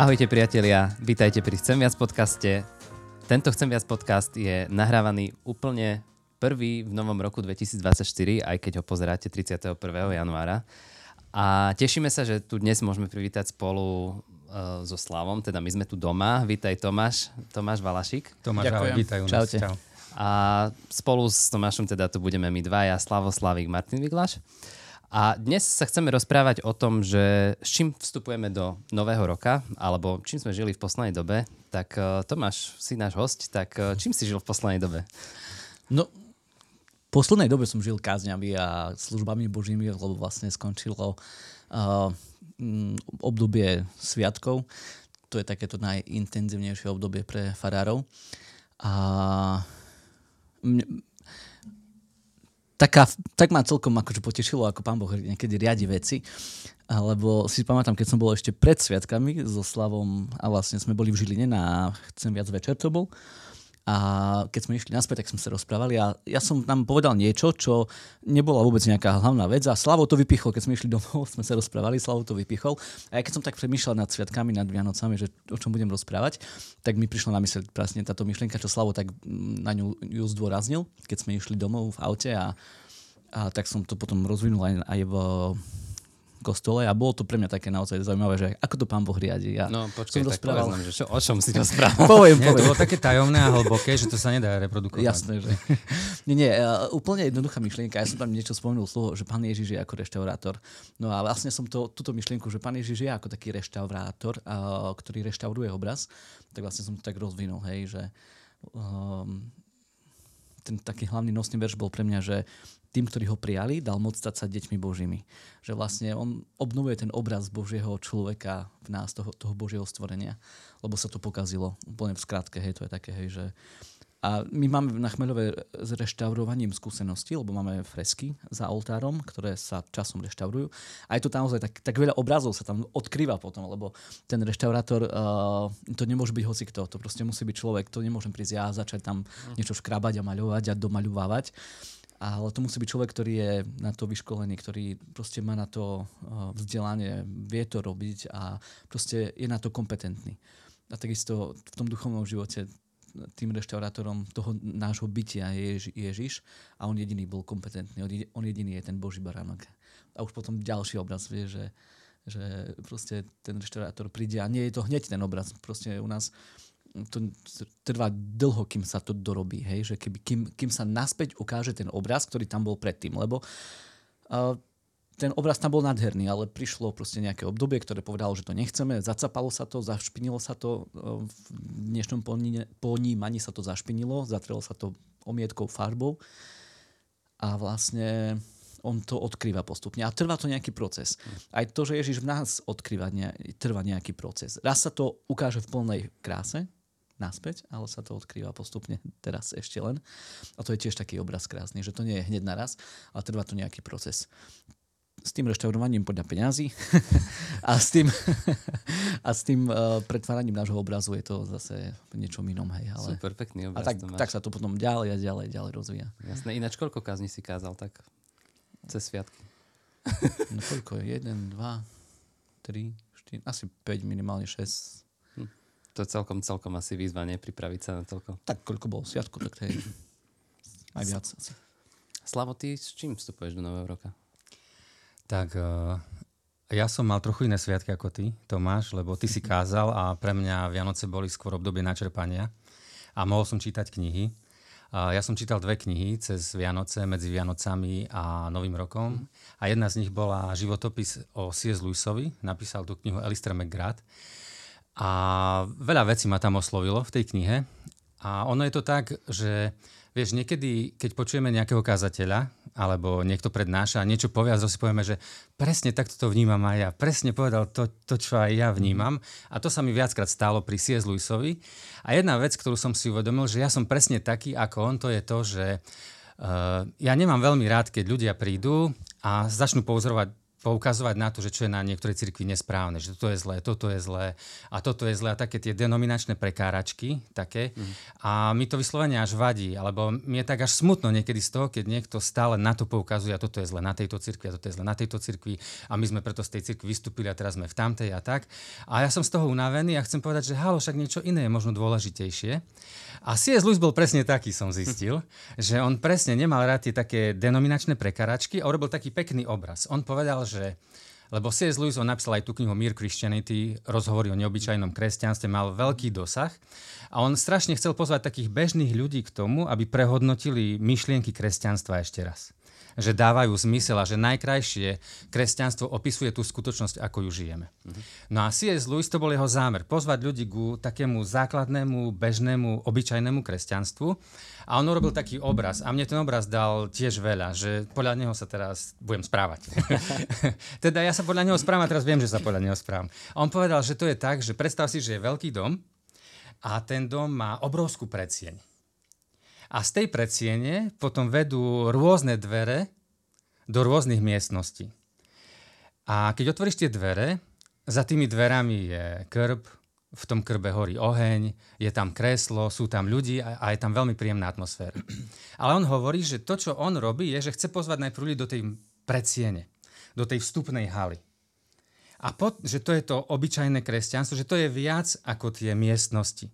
Ahojte priatelia, vítajte pri Chcem viac podcaste. Tento Chcem viac podcast je nahrávaný úplne prvý v novom roku 2024, aj keď ho pozeráte 31. januára. A tešíme sa, že tu dnes môžeme privítať spolu uh, so Slavom, teda my sme tu doma. Vítaj Tomáš, Tomáš Valašik. Tomáš, Ďakujem. vítaj u nás. Čaute. Čau. A spolu s Tomášom teda tu budeme my dvaja, Slavo Slavik, Martin Viglaš. A dnes sa chceme rozprávať o tom, že s čím vstupujeme do nového roka, alebo čím sme žili v poslednej dobe. Tak uh, Tomáš, si náš host, tak uh, čím si žil v poslednej dobe? No, v poslednej dobe som žil kázňami a službami božími, lebo vlastne skončilo uh, obdobie sviatkov. To je takéto najintenzívnejšie obdobie pre farárov. A mne, taká, tak ma celkom akože potešilo, ako pán Boh niekedy riadi veci. Lebo si pamätám, keď som bol ešte pred sviatkami so Slavom a vlastne sme boli v Žiline na Chcem viac večer to bol. A keď sme išli naspäť, tak sme sa rozprávali a ja som tam povedal niečo, čo nebola vôbec nejaká hlavná vec a Slavo to vypichol, keď sme išli domov, sme sa rozprávali, Slavo to vypichol. A ja keď som tak premýšľal nad sviatkami, nad Vianocami, že o čom budem rozprávať, tak mi prišla na mysle presne táto myšlienka, čo Slavo tak mm, na ňu ju zdôraznil, keď sme išli domov v aute a, a tak som to potom rozvinul aj, aj v kostole a bolo to pre mňa také naozaj zaujímavé, že ako to pán Boh riadi. Ja No počkaj, som tak povedz nám, že čo, o čom si rozprával. poviem, Nie, to poviem. bolo také tajomné a hlboké, že to sa nedá reprodukovať. Jasné, že... nie, nie, uh, úplne jednoduchá myšlienka. Ja som tam niečo spomenul toho, že pán Ježiš je ako reštaurátor. No a vlastne som to, túto myšlienku, že pán Ježiš je ako taký reštaurátor, uh, ktorý reštauruje obraz, tak vlastne som to tak rozvinul, hej, že um, ten taký hlavný nosný verš bol pre mňa, že tým, ktorí ho prijali, dal moc stať sa deťmi Božími. Že vlastne on obnovuje ten obraz Božieho človeka v nás, toho, toho Božieho stvorenia, lebo sa to pokazilo. Úplne v skratke, hej, to je také, hej, že a my máme na Chmeľove s reštaurovaním skúsenosti, lebo máme fresky za oltárom, ktoré sa časom reštaurujú. A je to tam naozaj tak, tak veľa obrazov sa tam odkrýva potom, lebo ten reštaurátor, uh, to nemôže byť hocikto, to proste musí byť človek, to nemôžem prísť ja a začať tam niečo škrabať a maľovať a domaľovávať. Ale to musí byť človek, ktorý je na to vyškolený, ktorý proste má na to uh, vzdelanie, vie to robiť a proste je na to kompetentný. A takisto v tom duchovnom živote tým reštaurátorom toho nášho bytia je Ježi, Ježiš a on jediný bol kompetentný, on jediný je ten Boží baránok. A už potom ďalší obraz vie, že, že proste ten reštaurátor príde a nie je to hneď ten obraz. Proste u nás to trvá dlho, kým sa to dorobí, hej? že keby, kým, kým sa naspäť ukáže ten obraz, ktorý tam bol predtým, lebo uh, ten obraz tam bol nádherný, ale prišlo proste nejaké obdobie, ktoré povedalo, že to nechceme, zacapalo sa to, zašpinilo sa to, uh, v dnešnom poní- ponímaní sa to zašpinilo, zatrelo sa to omietkou farbou a vlastne on to odkrýva postupne. A trvá to nejaký proces. Aj to, že Ježiš v nás odkrýva, ne, trvá nejaký proces. Raz sa to ukáže v plnej kráse, naspäť, ale sa to odkrýva postupne teraz ešte len. A to je tiež taký obraz krásny, že to nie je hneď naraz, ale trvá to nejaký proces. S tým reštaurovaním podľa peňazí a s tým, a s tým uh, pretváraním nášho obrazu je to zase niečom inom. Hej, ale... Super, pekný A obraz tak, to máš. tak sa to potom ďalej a ďalej, ďalej rozvíja. Jasné, ináč koľko kázní si kázal tak cez sviatky? No koľko je? 1, 2, 3, 4, asi 5, minimálne 6. To je celkom, celkom asi výzva, nie? Pripraviť sa na toľko. Tak koľko bolo sviatku, tak to je aj viac asi. Slavo, ty s čím vstupuješ do nového roka? Tak uh, ja som mal trochu iné sviatky ako ty, Tomáš, lebo ty si kázal a pre mňa Vianoce boli skôr obdobie načerpania a mohol som čítať knihy. Uh, ja som čítal dve knihy cez Vianoce, medzi Vianocami a Novým rokom a jedna z nich bola životopis o C.S. Lewisovi, napísal tú knihu Alistair McGrath a veľa vecí ma tam oslovilo v tej knihe. A ono je to tak, že vieš, niekedy, keď počujeme nejakého kázateľa, alebo niekto prednáša a niečo povie a si povieme, že presne takto to vnímam aj ja. Presne povedal to, to, čo aj ja vnímam. A to sa mi viackrát stalo pri C.S. Lewisovi. A jedna vec, ktorú som si uvedomil, že ja som presne taký ako on, to je to, že uh, ja nemám veľmi rád, keď ľudia prídu a začnú pozorovať poukazovať na to, že čo je na niektorej cirkvi nesprávne, že toto je zlé, toto je zlé a toto je zlé a také tie denominačné prekáračky také. Mm. A mi to vyslovene až vadí, alebo mi je tak až smutno niekedy z toho, keď niekto stále na to poukazuje a toto je zlé na tejto cirkvi a toto je zlé na tejto cirkvi a my sme preto z tej cirkvi vystúpili a teraz sme v tamtej a tak. A ja som z toho unavený a chcem povedať, že halo, však niečo iné je možno dôležitejšie. A C.S. Lewis bol presne taký, som zistil, že on presne nemal rád tie také denominačné prekáračky a urobil taký pekný obraz. On povedal, že lebo C.S. Lewis, on napísal aj tú knihu Mere Christianity, rozhovory o neobyčajnom kresťanstve, mal veľký dosah a on strašne chcel pozvať takých bežných ľudí k tomu, aby prehodnotili myšlienky kresťanstva ešte raz že dávajú zmysel a že najkrajšie kresťanstvo opisuje tú skutočnosť, ako ju žijeme. Mm-hmm. No a C.S. Lewis to bol jeho zámer, pozvať ľudí ku takému základnému, bežnému, obyčajnému kresťanstvu a on urobil taký obraz a mne ten obraz dal tiež veľa, že podľa neho sa teraz budem správať. teda ja sa podľa neho správam a teraz viem, že sa podľa neho správam. A on povedal, že to je tak, že predstav si, že je veľký dom a ten dom má obrovskú predsieň. A z tej predsiene potom vedú rôzne dvere do rôznych miestností. A keď otvoríš tie dvere, za tými dverami je krb, v tom krbe horí oheň, je tam kreslo, sú tam ľudí a, je tam veľmi príjemná atmosféra. Ale on hovorí, že to, čo on robí, je, že chce pozvať najprv ľudí do tej predsiene, do tej vstupnej haly. A pod, že to je to obyčajné kresťanstvo, že to je viac ako tie miestnosti.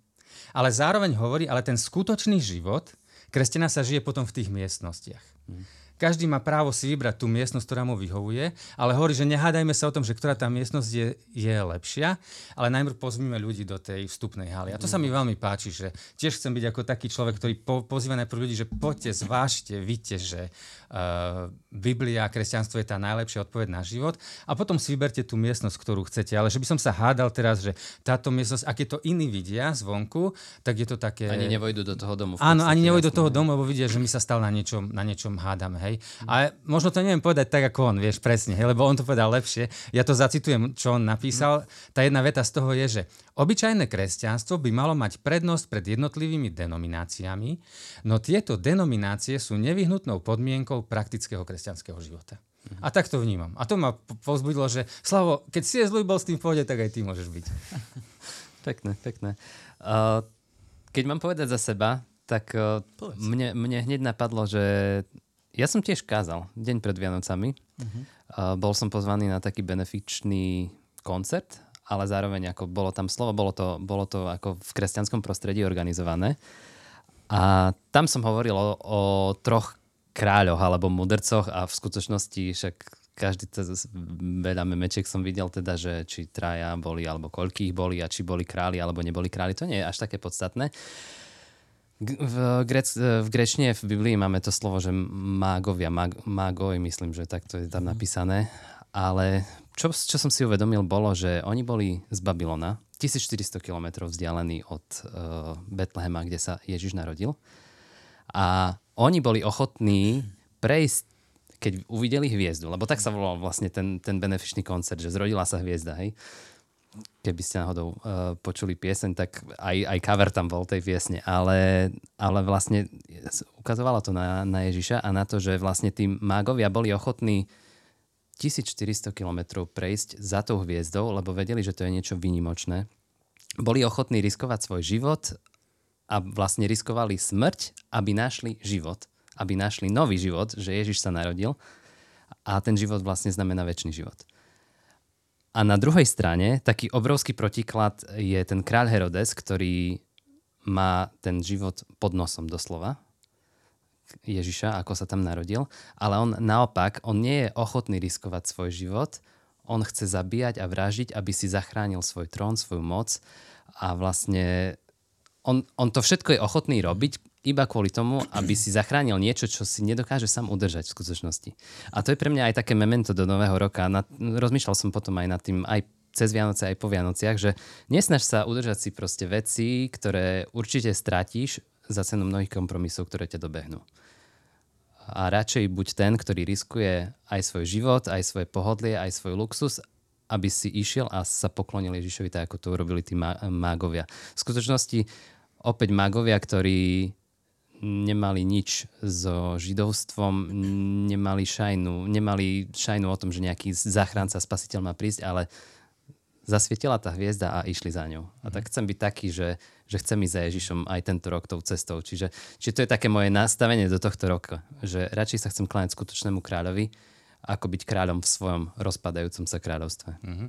Ale zároveň hovorí, ale ten skutočný život Kresťana sa žije potom v tých miestnostiach. Hmm. Každý má právo si vybrať tú miestnosť, ktorá mu vyhovuje, ale hovorí, že nehádajme sa o tom, že ktorá tá miestnosť je, je lepšia, ale najmä pozvíme ľudí do tej vstupnej haly. A to sa mi veľmi páči, že tiež chcem byť ako taký človek, ktorý po, pozýva najprv ľudí, že poďte, zvážte, vidíte, že Biblia a kresťanstvo je tá najlepšia odpoveď na život a potom si vyberte tú miestnosť, ktorú chcete. Ale že by som sa hádal teraz, že táto miestnosť, ak je to iní vidia zvonku, tak je to také... Ani nevojdu do toho domu. Áno, ani nevojdu do toho domu, lebo vidia, že my sa stále na niečom, na niečom hádame hej. Ale možno to neviem povedať tak, ako on, vieš, presne, hej, lebo on to povedal lepšie. Ja to zacitujem, čo on napísal. Tá jedna veta z toho je, že obyčajné kresťanstvo by malo mať prednosť pred jednotlivými denomináciami, no tieto denominácie sú nevyhnutnou podmienkou praktického kresťanského života. A tak to vnímam. A to ma povzbudilo, že Slavo, keď si zlý bol s tým v pohode, tak aj ty môžeš byť. pekné, pekné. Uh, keď mám povedať za seba, tak uh, mne, mne hneď napadlo, že ja som tiež kázal deň pred Vianocami. Uh-huh. Uh, bol som pozvaný na taký benefičný koncert, ale zároveň ako bolo tam slovo, bolo to, bolo to ako v kresťanskom prostredí organizované. A tam som hovoril o, o troch kráľoch alebo mudrcoch a v skutočnosti však každý to veľa memečiek som videl teda, že či traja boli alebo koľkých boli a či boli králi alebo neboli králi. To nie je až také podstatné. V, grec, v grečne v Biblii máme to slovo, že mágovia, mág, mágoj, myslím, že takto je tam mhm. napísané. Ale čo, čo som si uvedomil, bolo, že oni boli z Babylona, 1400 km vzdialení od uh, Betlehema, kde sa Ježiš narodil. A oni boli ochotní prejsť, keď uvideli hviezdu, lebo tak sa volal vlastne ten, ten benefičný koncert, že zrodila sa hviezda, hej keby ste náhodou uh, počuli pieseň, tak aj, aj cover tam bol tej piesne, ale, ale vlastne ukazovalo to na, na Ježiša a na to, že vlastne tí mágovia boli ochotní 1400 kilometrov prejsť za tou hviezdou, lebo vedeli, že to je niečo vynimočné. Boli ochotní riskovať svoj život a vlastne riskovali smrť, aby našli život. Aby našli nový život, že Ježiš sa narodil a ten život vlastne znamená väčší život. A na druhej strane taký obrovský protiklad je ten kráľ Herodes, ktorý má ten život pod nosom doslova. Ježiša, ako sa tam narodil. Ale on naopak, on nie je ochotný riskovať svoj život. On chce zabíjať a vražiť, aby si zachránil svoj trón, svoju moc. A vlastne on, on to všetko je ochotný robiť, iba kvôli tomu, aby si zachránil niečo, čo si nedokáže sám udržať v skutočnosti. A to je pre mňa aj také memento do nového roka. Na, rozmýšľal som potom aj nad tým, aj cez Vianoce, aj po Vianociach, že nesnaž sa udržať si proste veci, ktoré určite stratíš za cenu mnohých kompromisov, ktoré ťa dobehnú. A radšej buď ten, ktorý riskuje aj svoj život, aj svoje pohodlie, aj svoj luxus, aby si išiel a sa poklonil Ježišovi tak, ako to urobili tí mágovia. V skutočnosti opäť mágovia, ktorí nemali nič so židovstvom, nemali šajnu, nemali šajnu o tom, že nejaký záchranca, spasiteľ má prísť, ale zasvietila tá hviezda a išli za ňou. A tak chcem byť taký, že, že chcem ísť za Ježišom aj tento rok tou cestou. Čiže, čiže to je také moje nastavenie do tohto roka, že radšej sa chcem kláňať skutočnému kráľovi, ako byť kráľom v svojom rozpadajúcom sa kráľovstve. Mm-hmm.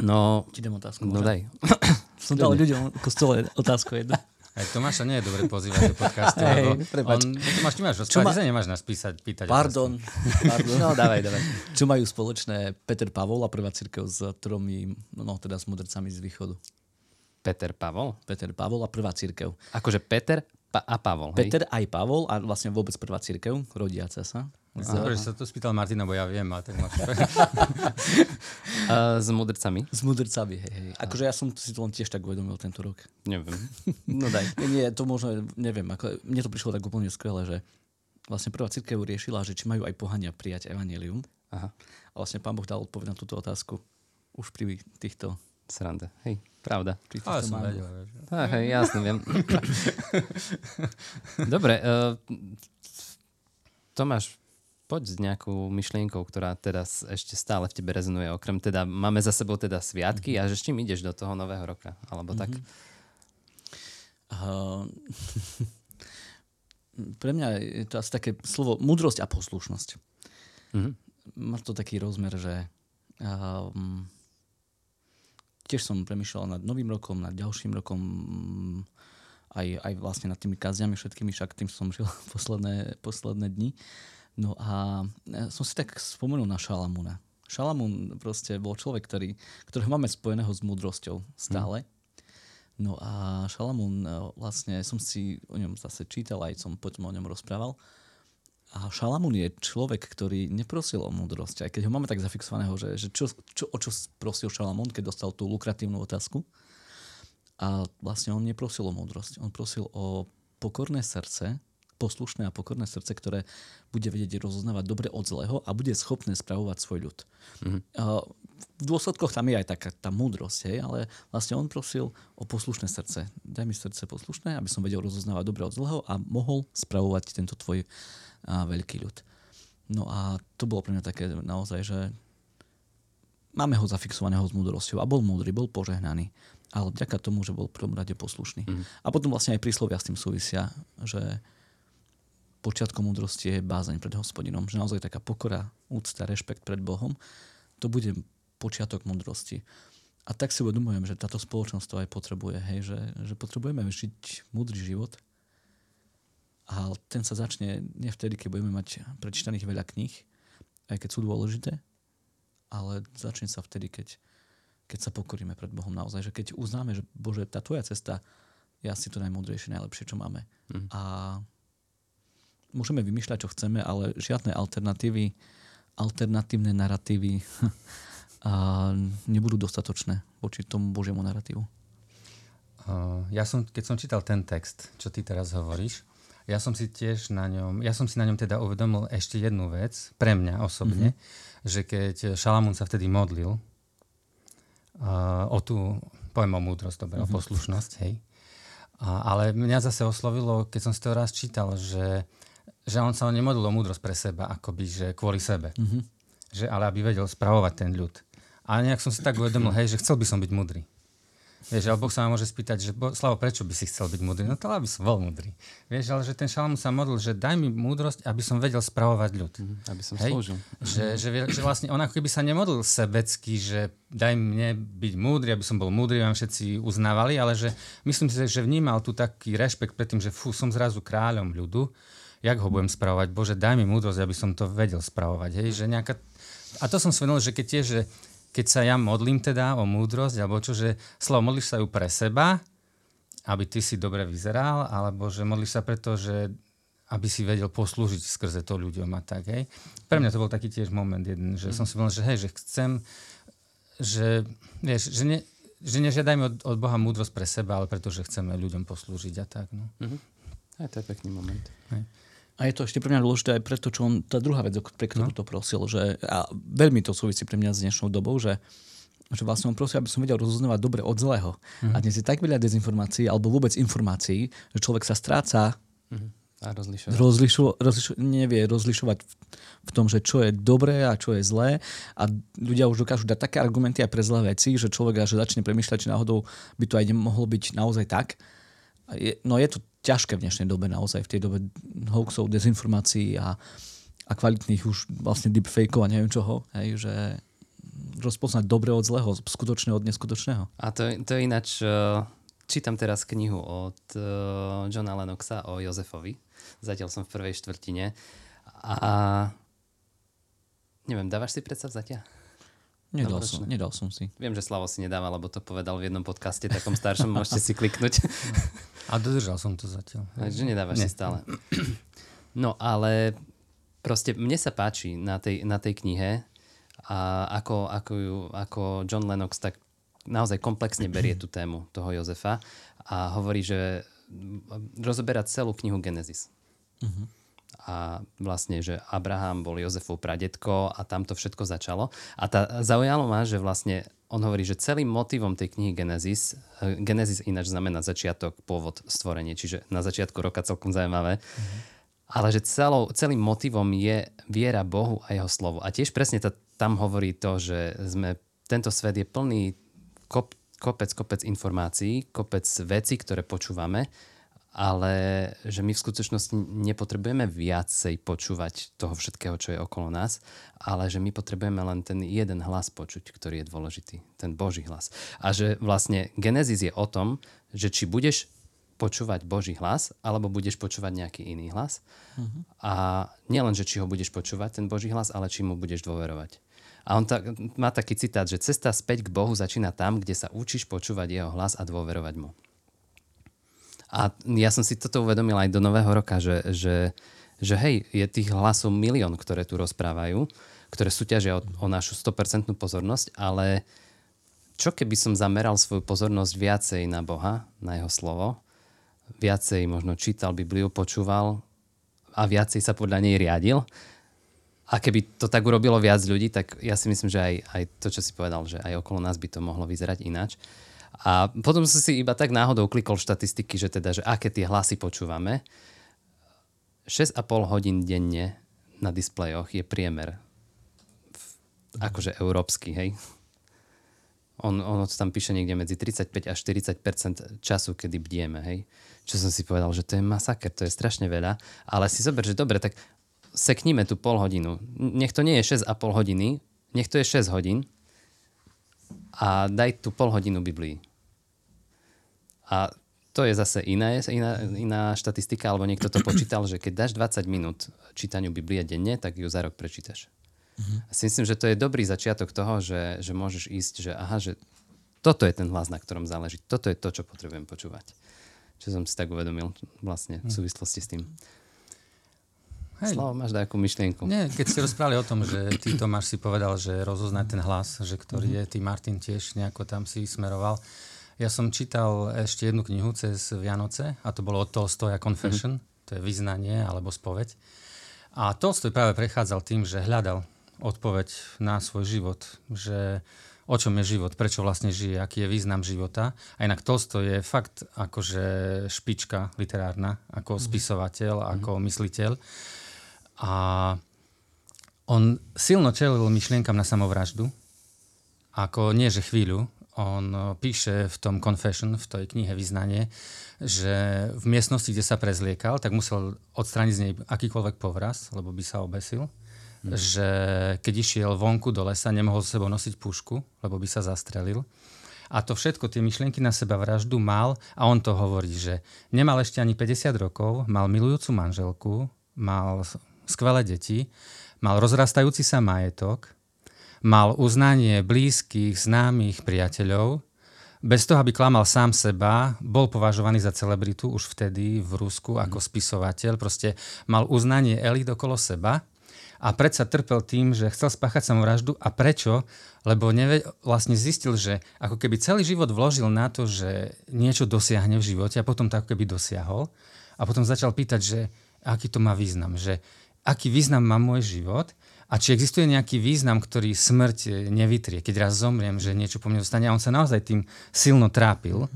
No, Ti dám otázku. no daj. Som dal ľuďom v kostole otázku jednu. Aj Tomáša nie je dobre pozývať do podcastu, lebo prepáč. on, Tomáš, ty máš ma- rozprávať, sa nemáš nás písať, pýtať. Pardon. Pardon. No, dávaj, dávaj. Čo majú spoločné Peter Pavol a prvá církev s tromi, no teda s mudrcami z východu? Peter Pavol? Peter Pavol a prvá církev. Akože Peter pa- a Pavol, hej? Peter aj Pavol a vlastne vôbec prvá církev, rodiaca sa. Z... Dobre, že sa to spýtal Martina, bo ja viem, a tak máš... A s mudrcami? S mudrcami, hej, hej. Akože ja som si to len tiež tak uvedomil tento rok. Neviem. No daj. Nie, nie, to možno, neviem, ako, mne to prišlo tak úplne skvelé, že vlastne prvá církev riešila, že či majú aj pohania prijať evanelium. Aha, A vlastne pán Boh dal odpoveď na túto otázku už pri týchto... sranda. Hej, pravda. Týchto Ale som vedel. hej, jasne, viem. Dobre, uh, Tomáš, poď s nejakou myšlienkou, ktorá teraz ešte stále v tebe rezonuje. Okrem teda, máme za sebou teda sviatky a že s čím ideš do toho nového roka? Alebo tak? Uh, pre mňa je to asi také slovo múdrosť a poslušnosť. Mhm. Má to taký rozmer, že um, tiež som premyšľal nad novým rokom, nad ďalším rokom, aj, aj vlastne nad tými kaziami všetkými, však tým som žil posledné, posledné dni. No a e, som si tak spomenul na Šalamúna. Šalamún proste bol človek, ktorý, ktorého máme spojeného s múdrosťou stále. No a Šalamún, e, vlastne som si o ňom zase čítal, aj som potom o ňom rozprával. A Šalamún je človek, ktorý neprosil o múdrosť. Aj keď ho máme tak zafixovaného, že, že čo, čo, o čo prosil Šalamún, keď dostal tú lukratívnu otázku. A vlastne on neprosil o múdrosť. On prosil o pokorné srdce, poslušné a pokorné srdce, ktoré bude vedieť rozoznávať dobre od zlého a bude schopné spravovať svoj ľud. Mm-hmm. V dôsledkoch tam je aj taká tá múdrosť, hej, ale vlastne on prosil o poslušné srdce. Daj mi srdce poslušné, aby som vedel rozoznávať dobre od zlého a mohol spravovať tento tvoj a, veľký ľud. No a to bolo pre mňa také naozaj, že máme ho zafixovaného s múdrosťou a bol múdry, bol požehnaný, ale vďaka tomu, že bol v prvom rade poslušný. Mm. A potom vlastne aj príslovia s tým súvisia, že počiatkom múdrosti je bázeň pred hospodinom, že naozaj taká pokora, úcta, rešpekt pred Bohom, to bude počiatok múdrosti. A tak si uvedomujem, že táto spoločnosť to aj potrebuje, hej, že, že potrebujeme žiť múdry život a ten sa začne nie vtedy, keď budeme mať prečítaných veľa kníh, aj keď sú dôležité, ale začne sa vtedy, keď, keď sa pokoríme pred Bohom naozaj, že keď uznáme, že Bože, tá tvoja cesta je asi to najmúdrejšie, najlepšie, čo máme. Mm. A môžeme vymýšľať, čo chceme, ale žiadne alternatívy, alternatívne narratívy nebudú dostatočné voči tomu Božiemu narratívu. Ja som, keď som čítal ten text, čo ty teraz hovoríš, ja som si tiež na ňom, ja som si na ňom teda uvedomil ešte jednu vec, pre mňa osobne, mm-hmm. že keď Šalamún sa vtedy modlil uh, o tú, poviem o múdrosť, dobre, mm-hmm. o poslušnosť, hej. A, ale mňa zase oslovilo, keď som si to raz čítal, že, že on sa nemodlil o múdrosť pre seba, akoby, že kvôli sebe. Mm-hmm. Že, ale aby vedel spravovať ten ľud. A nejak som si tak uvedomil, hej, že chcel by som byť múdry. Vieš, ale Boh sa ma môže spýtať, že bo, Slavo, prečo by si chcel byť múdry? No to aby som bol múdry. Vieš, ale že ten Šalamún sa modlil, že daj mi múdrosť, aby som vedel spravovať ľud. Mm-hmm, aby som Hej? slúžil. Že, že, vie- že vlastne on ako keby sa nemodlil sebecky, že daj mne byť múdry, aby som bol múdry, vám všetci uznávali, ale že myslím si, že vnímal tu taký rešpekt pred tým, že fú, som zrazu kráľom ľudu, jak ho budem spravovať? Bože, daj mi múdrosť, aby som to vedel spravovať. Hej? Že nejaká... A to som svedol, že keď tiež, že keď sa ja modlím teda o múdrosť, alebo čo, že slovo modlíš sa ju pre seba, aby ty si dobre vyzeral, alebo že modlíš sa preto, že aby si vedel poslúžiť skrze to ľuďom a tak, hej. Pre mňa to bol taký tiež moment jeden, že som si povedal, že hej, že chcem, že, vieš, že, ne, že nežiadajme od, od Boha múdrosť pre seba, ale preto, že chceme ľuďom poslúžiť a tak, no. Aj to je pekný moment. A je to ešte pre mňa dôležité aj preto, čo on, tá druhá vec, pre ktorú no. to prosil, že, a veľmi to súvisí pre mňa s dnešnou dobou, že že vlastne on prosí, aby som vedel rozoznávať dobre od zlého. Mm-hmm. A dnes je tak veľa dezinformácií, alebo vôbec informácií, že človek sa stráca mm-hmm. a rozlišovať. Rozlišu, rozlišu, nevie rozlišovať v, tom, že čo je dobré a čo je zlé. A ľudia už dokážu dať také argumenty aj pre zlé veci, že človek až začne premýšľať, či náhodou by to aj nemohlo byť naozaj tak. No je to ťažké v dnešnej dobe naozaj, v tej dobe hoaxov, dezinformácií a, a kvalitných už vlastne deepfakeov a neviem čoho, hej, že rozpoznať dobre od zlého, skutočného od neskutočného. A to, to je ináč, uh, čítam teraz knihu od uh, Johna Lennoxa o Jozefovi. Zatiaľ som v prvej štvrtine. A neviem, dávaš si predstavzatia? Nedal som, nedal som si. Viem, že Slavo si nedáva, lebo to povedal v jednom podcaste takom staršom, môžete si kliknúť. A dodržal som to zatiaľ. Takže nedávaš Nie. si stále. No ale proste mne sa páči na tej, na tej knihe, a ako, ako, ju, ako John Lennox tak naozaj komplexne berie tú tému toho Jozefa a hovorí, že rozoberá celú knihu Genesis. Uh-huh. A vlastne, že Abraham bol Jozefov pradetko a tam to všetko začalo. A tá, zaujalo ma, že vlastne on hovorí, že celým motivom tej knihy Genesis, eh, Genesis ináč znamená začiatok, pôvod, stvorenie, čiže na začiatku roka celkom zaujímavé, uh-huh. ale že celou, celým motivom je viera Bohu a jeho slovo. A tiež presne tá, tam hovorí to, že sme, tento svet je plný kop, kopec, kopec informácií, kopec vecí, ktoré počúvame, ale že my v skutočnosti nepotrebujeme viacej počúvať toho všetkého, čo je okolo nás, ale že my potrebujeme len ten jeden hlas počuť, ktorý je dôležitý, ten Boží hlas. A že vlastne Genesis je o tom, že či budeš počúvať Boží hlas, alebo budeš počúvať nejaký iný hlas. Uh-huh. A nielen, že či ho budeš počúvať, ten Boží hlas, ale či mu budeš dôverovať. A on ta, má taký citát, že cesta späť k Bohu začína tam, kde sa učíš počúvať jeho hlas a dôverovať mu. A ja som si toto uvedomil aj do nového roka, že, že, že hej, je tých hlasov milión, ktoré tu rozprávajú, ktoré súťažia o, o našu 100% pozornosť, ale čo keby som zameral svoju pozornosť viacej na Boha, na jeho slovo, viacej možno čítal Bibliu, počúval a viacej sa podľa nej riadil, a keby to tak urobilo viac ľudí, tak ja si myslím, že aj, aj to, čo si povedal, že aj okolo nás by to mohlo vyzerať ináč. A potom som si iba tak náhodou klikol štatistiky, že teda, že aké tie hlasy počúvame. 6,5 hodín denne na displejoch je priemer. Akože európsky, hej. On, on to tam píše niekde medzi 35 až 40% času, kedy bdieme, hej. Čo som si povedal, že to je masaker, to je strašne veľa. Ale si zober, že dobre, tak sekníme tu pol hodinu. Nech to nie je 6,5 hodiny, nech to je 6 hodín a daj tu pol hodinu Biblii. A to je zase iná, iná, iná štatistika, alebo niekto to počítal, že keď dáš 20 minút čítaniu Biblie denne, tak ju za rok prečítaš. Uh-huh. A si myslím, že to je dobrý začiatok toho, že, že môžeš ísť, že aha, že toto je ten hlas, na ktorom záleží. Toto je to, čo potrebujem počúvať. Čo som si tak uvedomil vlastne v mhm. súvislosti s tým. Hej. Slavo, máš nejakú myšlienku? Nie, keď ste rozprávali o tom, že ty Tomáš si povedal, že rozoznať ten hlas, že ktorý mm-hmm. je, ty Martin tiež nejako tam si smeroval. Ja som čítal ešte jednu knihu cez Vianoce a to bolo od Tolstoja Confession, mm-hmm. to je vyznanie alebo spoveď. A Tolstoj práve prechádzal tým, že hľadal odpoveď na svoj život, že o čom je život, prečo vlastne žije, aký je význam života. A inak Tolstoj je fakt akože špička literárna, ako mm-hmm. spisovateľ, ako mysliteľ. A on silno čelil myšlienkam na samovraždu. Ako nie, že chvíľu. On píše v tom Confession, v tej knihe Vyznanie, že v miestnosti, kde sa prezliekal, tak musel odstrániť z nej akýkoľvek povraz, lebo by sa obesil. Mm. Že keď išiel vonku do lesa, nemohol s sebou nosiť pušku, lebo by sa zastrelil. A to všetko, tie myšlienky na seba vraždu mal a on to hovorí, že nemal ešte ani 50 rokov, mal milujúcu manželku, mal skvelé deti, mal rozrastajúci sa majetok, mal uznanie blízkych, známych priateľov, bez toho, aby klamal sám seba, bol považovaný za celebritu už vtedy v Rusku ako mhm. spisovateľ, proste mal uznanie elít okolo seba a predsa trpel tým, že chcel spáchať samovraždu. A prečo? Lebo neve, vlastne zistil, že ako keby celý život vložil na to, že niečo dosiahne v živote a potom to ako keby dosiahol. A potom začal pýtať, že aký to má význam, že aký význam má môj život a či existuje nejaký význam, ktorý smrť nevytrie, keď raz zomriem, že niečo po mne zostane. A on sa naozaj tým silno trápil.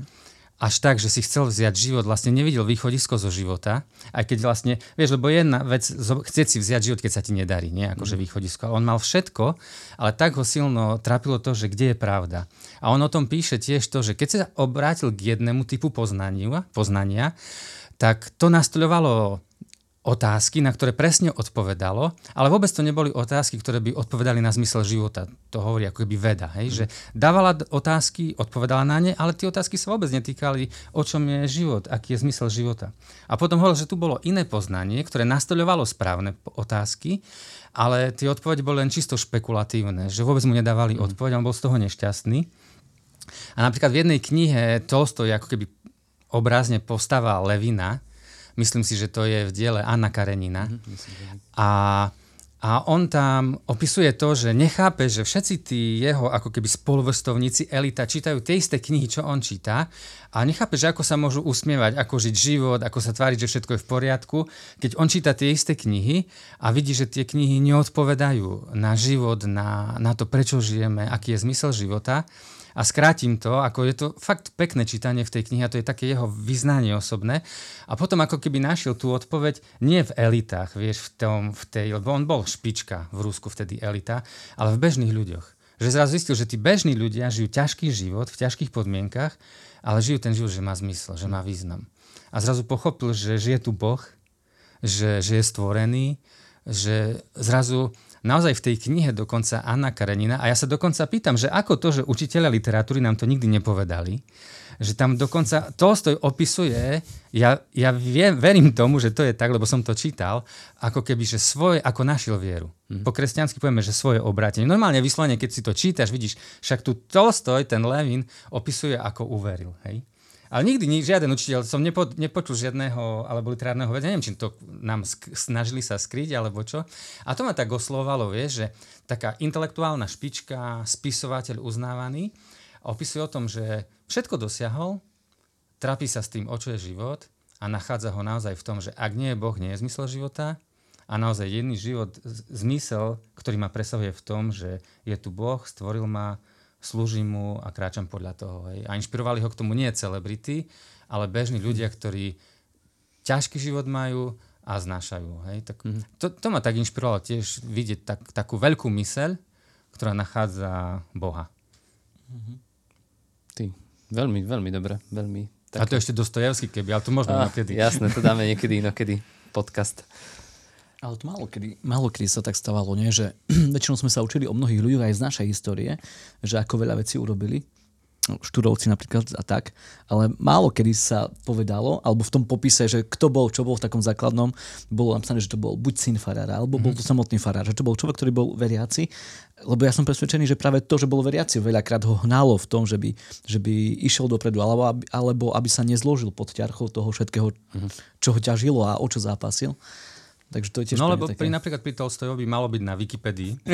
Až tak, že si chcel vziať život, vlastne nevidel východisko zo života, aj keď vlastne, vieš, lebo jedna vec, chcieť si vziať život, keď sa ti nedarí, nie akože východisko. Ale on mal všetko, ale tak ho silno trápilo to, že kde je pravda. A on o tom píše tiež to, že keď sa obrátil k jednému typu poznania, poznania tak to nastoľovalo otázky, na ktoré presne odpovedalo, ale vôbec to neboli otázky, ktoré by odpovedali na zmysel života. To hovorí ako keby veda, hej? Mm. že dávala otázky, odpovedala na ne, ale tie otázky sa vôbec netýkali, o čom je život, aký je zmysel života. A potom hovoril, že tu bolo iné poznanie, ktoré nastoľovalo správne otázky, ale tie odpovede boli len čisto špekulatívne, že vôbec mu nedávali mm. odpoveď, on bol z toho nešťastný. A napríklad v jednej knihe Tolstoj ako keby obrazne postava Levina, Myslím si, že to je v diele Anna Karenina. Mm-hmm, a, a on tam opisuje to, že nechápe, že všetci tí jeho ako keby spoluvrstovníci, elita, čítajú tie isté knihy, čo on číta a nechápe, že ako sa môžu usmievať, ako žiť život, ako sa tváriť, že všetko je v poriadku, keď on číta tie isté knihy a vidí, že tie knihy neodpovedajú na život, na, na to, prečo žijeme, aký je zmysel života a skrátim to, ako je to fakt pekné čítanie v tej knihe a to je také jeho vyznanie osobné. A potom ako keby našiel tú odpoveď nie v elitách, vieš, v, tom, v tej, lebo on bol špička v Rusku vtedy elita, ale v bežných ľuďoch. Že zrazu zistil, že tí bežní ľudia žijú ťažký život v ťažkých podmienkach, ale žijú ten život, že má zmysel, že má význam. A zrazu pochopil, že žije tu Boh, že, že je stvorený, že zrazu naozaj v tej knihe dokonca Anna Karenina, a ja sa dokonca pýtam, že ako to, že učiteľa literatúry nám to nikdy nepovedali, že tam dokonca Tolstoj opisuje, ja, ja viem, verím tomu, že to je tak, lebo som to čítal, ako keby, že svoje, ako našiel vieru. Mm. Po kresťansky povieme, že svoje obrátenie. Normálne vyslovene, keď si to čítaš, vidíš, však tu Tolstoj, ten Levin, opisuje, ako uveril. Hej? Ale nikdy ni, žiaden učiteľ, som nepo, nepočul žiadneho alebo literárneho veda, neviem, či to nám sk- snažili sa skryť alebo čo. A to ma tak oslovalo, vieš, že taká intelektuálna špička, spisovateľ uznávaný, opisuje o tom, že všetko dosiahol, trápi sa s tým, o čo je život a nachádza ho naozaj v tom, že ak nie je Boh, nie je zmysel života a naozaj jedný život, zmysel, ktorý ma presahuje v tom, že je tu Boh, stvoril ma, slúžim mu a kráčam podľa toho. Hej. A inšpirovali ho k tomu nie celebrity, ale bežní ľudia, ktorí ťažký život majú a znášajú. Hej. Tak mm-hmm. to, to ma tak inšpirovalo tiež vidieť tak, takú veľkú myseľ, ktorá nachádza Boha. Mm-hmm. Ty, veľmi, veľmi dobre. Veľmi, také. A to ešte Dostojevský keby, ale to možno ah, inokedy. Jasné, to dáme niekedy inokedy podcast. Ale to málo kedy, málo kedy sa tak stávalo, nie? že väčšinou sme sa učili o mnohých ľuďoch aj z našej histórie, že ako veľa vecí urobili, štúrovci napríklad a tak, ale málo kedy sa povedalo, alebo v tom popise, že kto bol, čo bol v takom základnom, bolo napísané, že to bol buď syn farára, alebo bol to mhm. samotný farár, že to bol človek, ktorý bol veriaci, lebo ja som presvedčený, že práve to, že bol veriaci, veľakrát ho hnalo v tom, že by, že by išiel dopredu, alebo aby, alebo aby sa nezložil pod ťarchou toho všetkého, mhm. čo ho ťažilo a o čo zápasil. Takže to je tiež no lebo také... pri, napríklad pri Tolstojovi malo byť na Wikipedii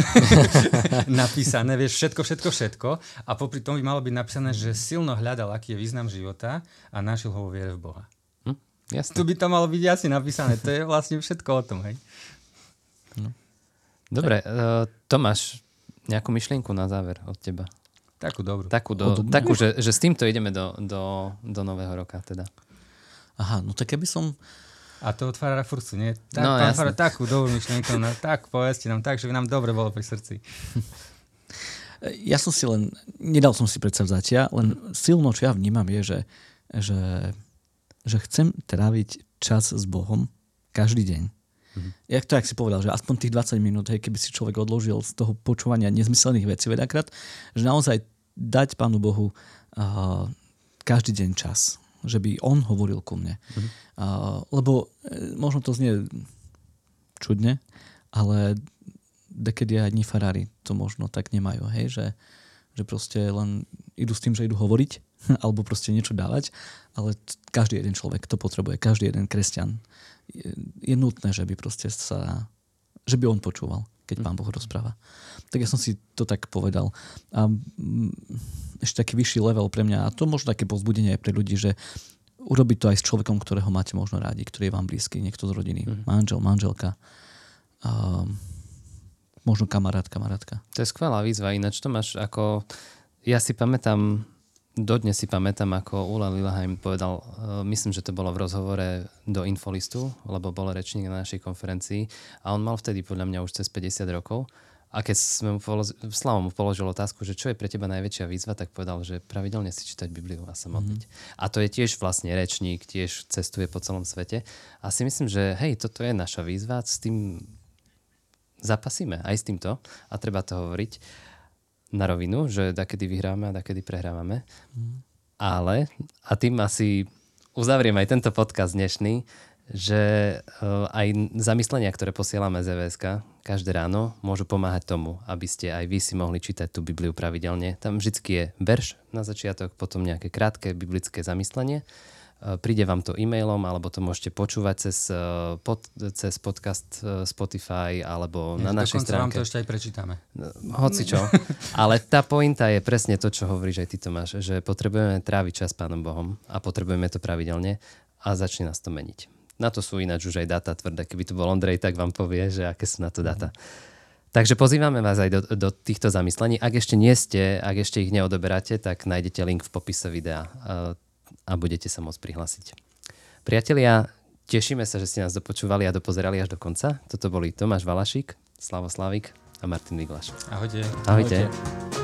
napísané, vieš, všetko, všetko, všetko. A popri tom by malo byť napísané, že silno hľadal, aký je význam života a našiel ho vo viere v Boha. Hm? Jasne. Tu by to malo byť jasne napísané. To je vlastne všetko o tom, hej. No. Dobre, uh, Tomáš, nejakú myšlienku na záver od teba. Takú dobrú. Takú, do, takú že, že s týmto ideme do, do, do nového roka teda. Aha, no tak keby som a to od Farara Furcu, nie? Tak, no, pán Farar, takú dobrú myšlienku, no, tak povedzte nám tak, že by nám dobre bolo pri srdci. Ja som si len, nedal som si predsavzatia, len silno, čo ja vnímam, je, že, že, že chcem tráviť čas s Bohom každý deň. Mm-hmm. Jak to, jak si povedal, že aspoň tých 20 minút, hej, keby si človek odložil z toho počúvania nezmyselných vecí veľakrát, že naozaj dať Pánu Bohu uh, každý deň čas že by on hovoril ku mne. Mm-hmm. Uh, lebo e, možno to znie čudne, ale dekedy aj dní farári to možno tak nemajú, hej, že, že proste len idú s tým, že idú hovoriť alebo proste niečo dávať, ale každý jeden človek to potrebuje, každý jeden kresťan. Je, je nutné, že by proste sa, že by on počúval, keď pán Boh rozpráva. Tak ja som si to tak povedal. A ešte taký vyšší level pre mňa a to možno také povzbudenie aj pre ľudí, že urobiť to aj s človekom, ktorého máte možno rádi, ktorý je vám blízky, niekto z rodiny, mm. manžel, manželka. a možno kamarát, kamarátka. To je skvelá výzva, ináč to máš ako... Ja si pamätám, dodnes si pamätám, ako Ula Lilleheim povedal, uh, myslím, že to bolo v rozhovore do Infolistu, lebo bol rečník na našej konferencii a on mal vtedy podľa mňa už cez 50 rokov a keď sme mu položili, Slavo mu položil otázku, že čo je pre teba najväčšia výzva, tak povedal, že pravidelne si čítať Bibliu a sa modliť. Mm-hmm. A to je tiež vlastne rečník, tiež cestuje po celom svete. A si myslím, že hej, toto je naša výzva, s tým zapasíme aj s týmto a treba to hovoriť na rovinu, že kedy vyhráme a kedy prehrávame. Mm. Ale, a tým asi uzavriem aj tento podcast dnešný, že uh, aj zamyslenia, ktoré posielame z EVSK každé ráno, môžu pomáhať tomu, aby ste aj vy si mohli čítať tú Bibliu pravidelne. Tam vždy je verš na začiatok, potom nejaké krátke biblické zamyslenie Eh, príde vám to e-mailom, alebo to môžete počúvať cez, eh, pod, cez podcast eh, Spotify alebo Nie, na našej stránke. vám to ešte aj prečítame. Hoci čo. Ale tá pointa je presne to, čo hovoríš aj ty Tomáš, že potrebujeme tráviť čas s Pánom Bohom a potrebujeme to pravidelne a začne nás to meniť. Na to sú ináč už aj dáta tvrdé. Keby tu bol Ondrej, tak vám povie, že aké sú na to dáta. Takže pozývame vás aj do, do týchto zamyslení. Ak ešte nie ste, ak ešte ich neodoberáte, tak nájdete link v popise videa a budete sa môcť prihlásiť. Priatelia, tešíme sa, že ste nás dopočúvali a dopozerali až do konca. Toto boli Tomáš Valašík, Slavo Slavik a Martin Viglaš. Ahojte. Ahojte. Ahojte.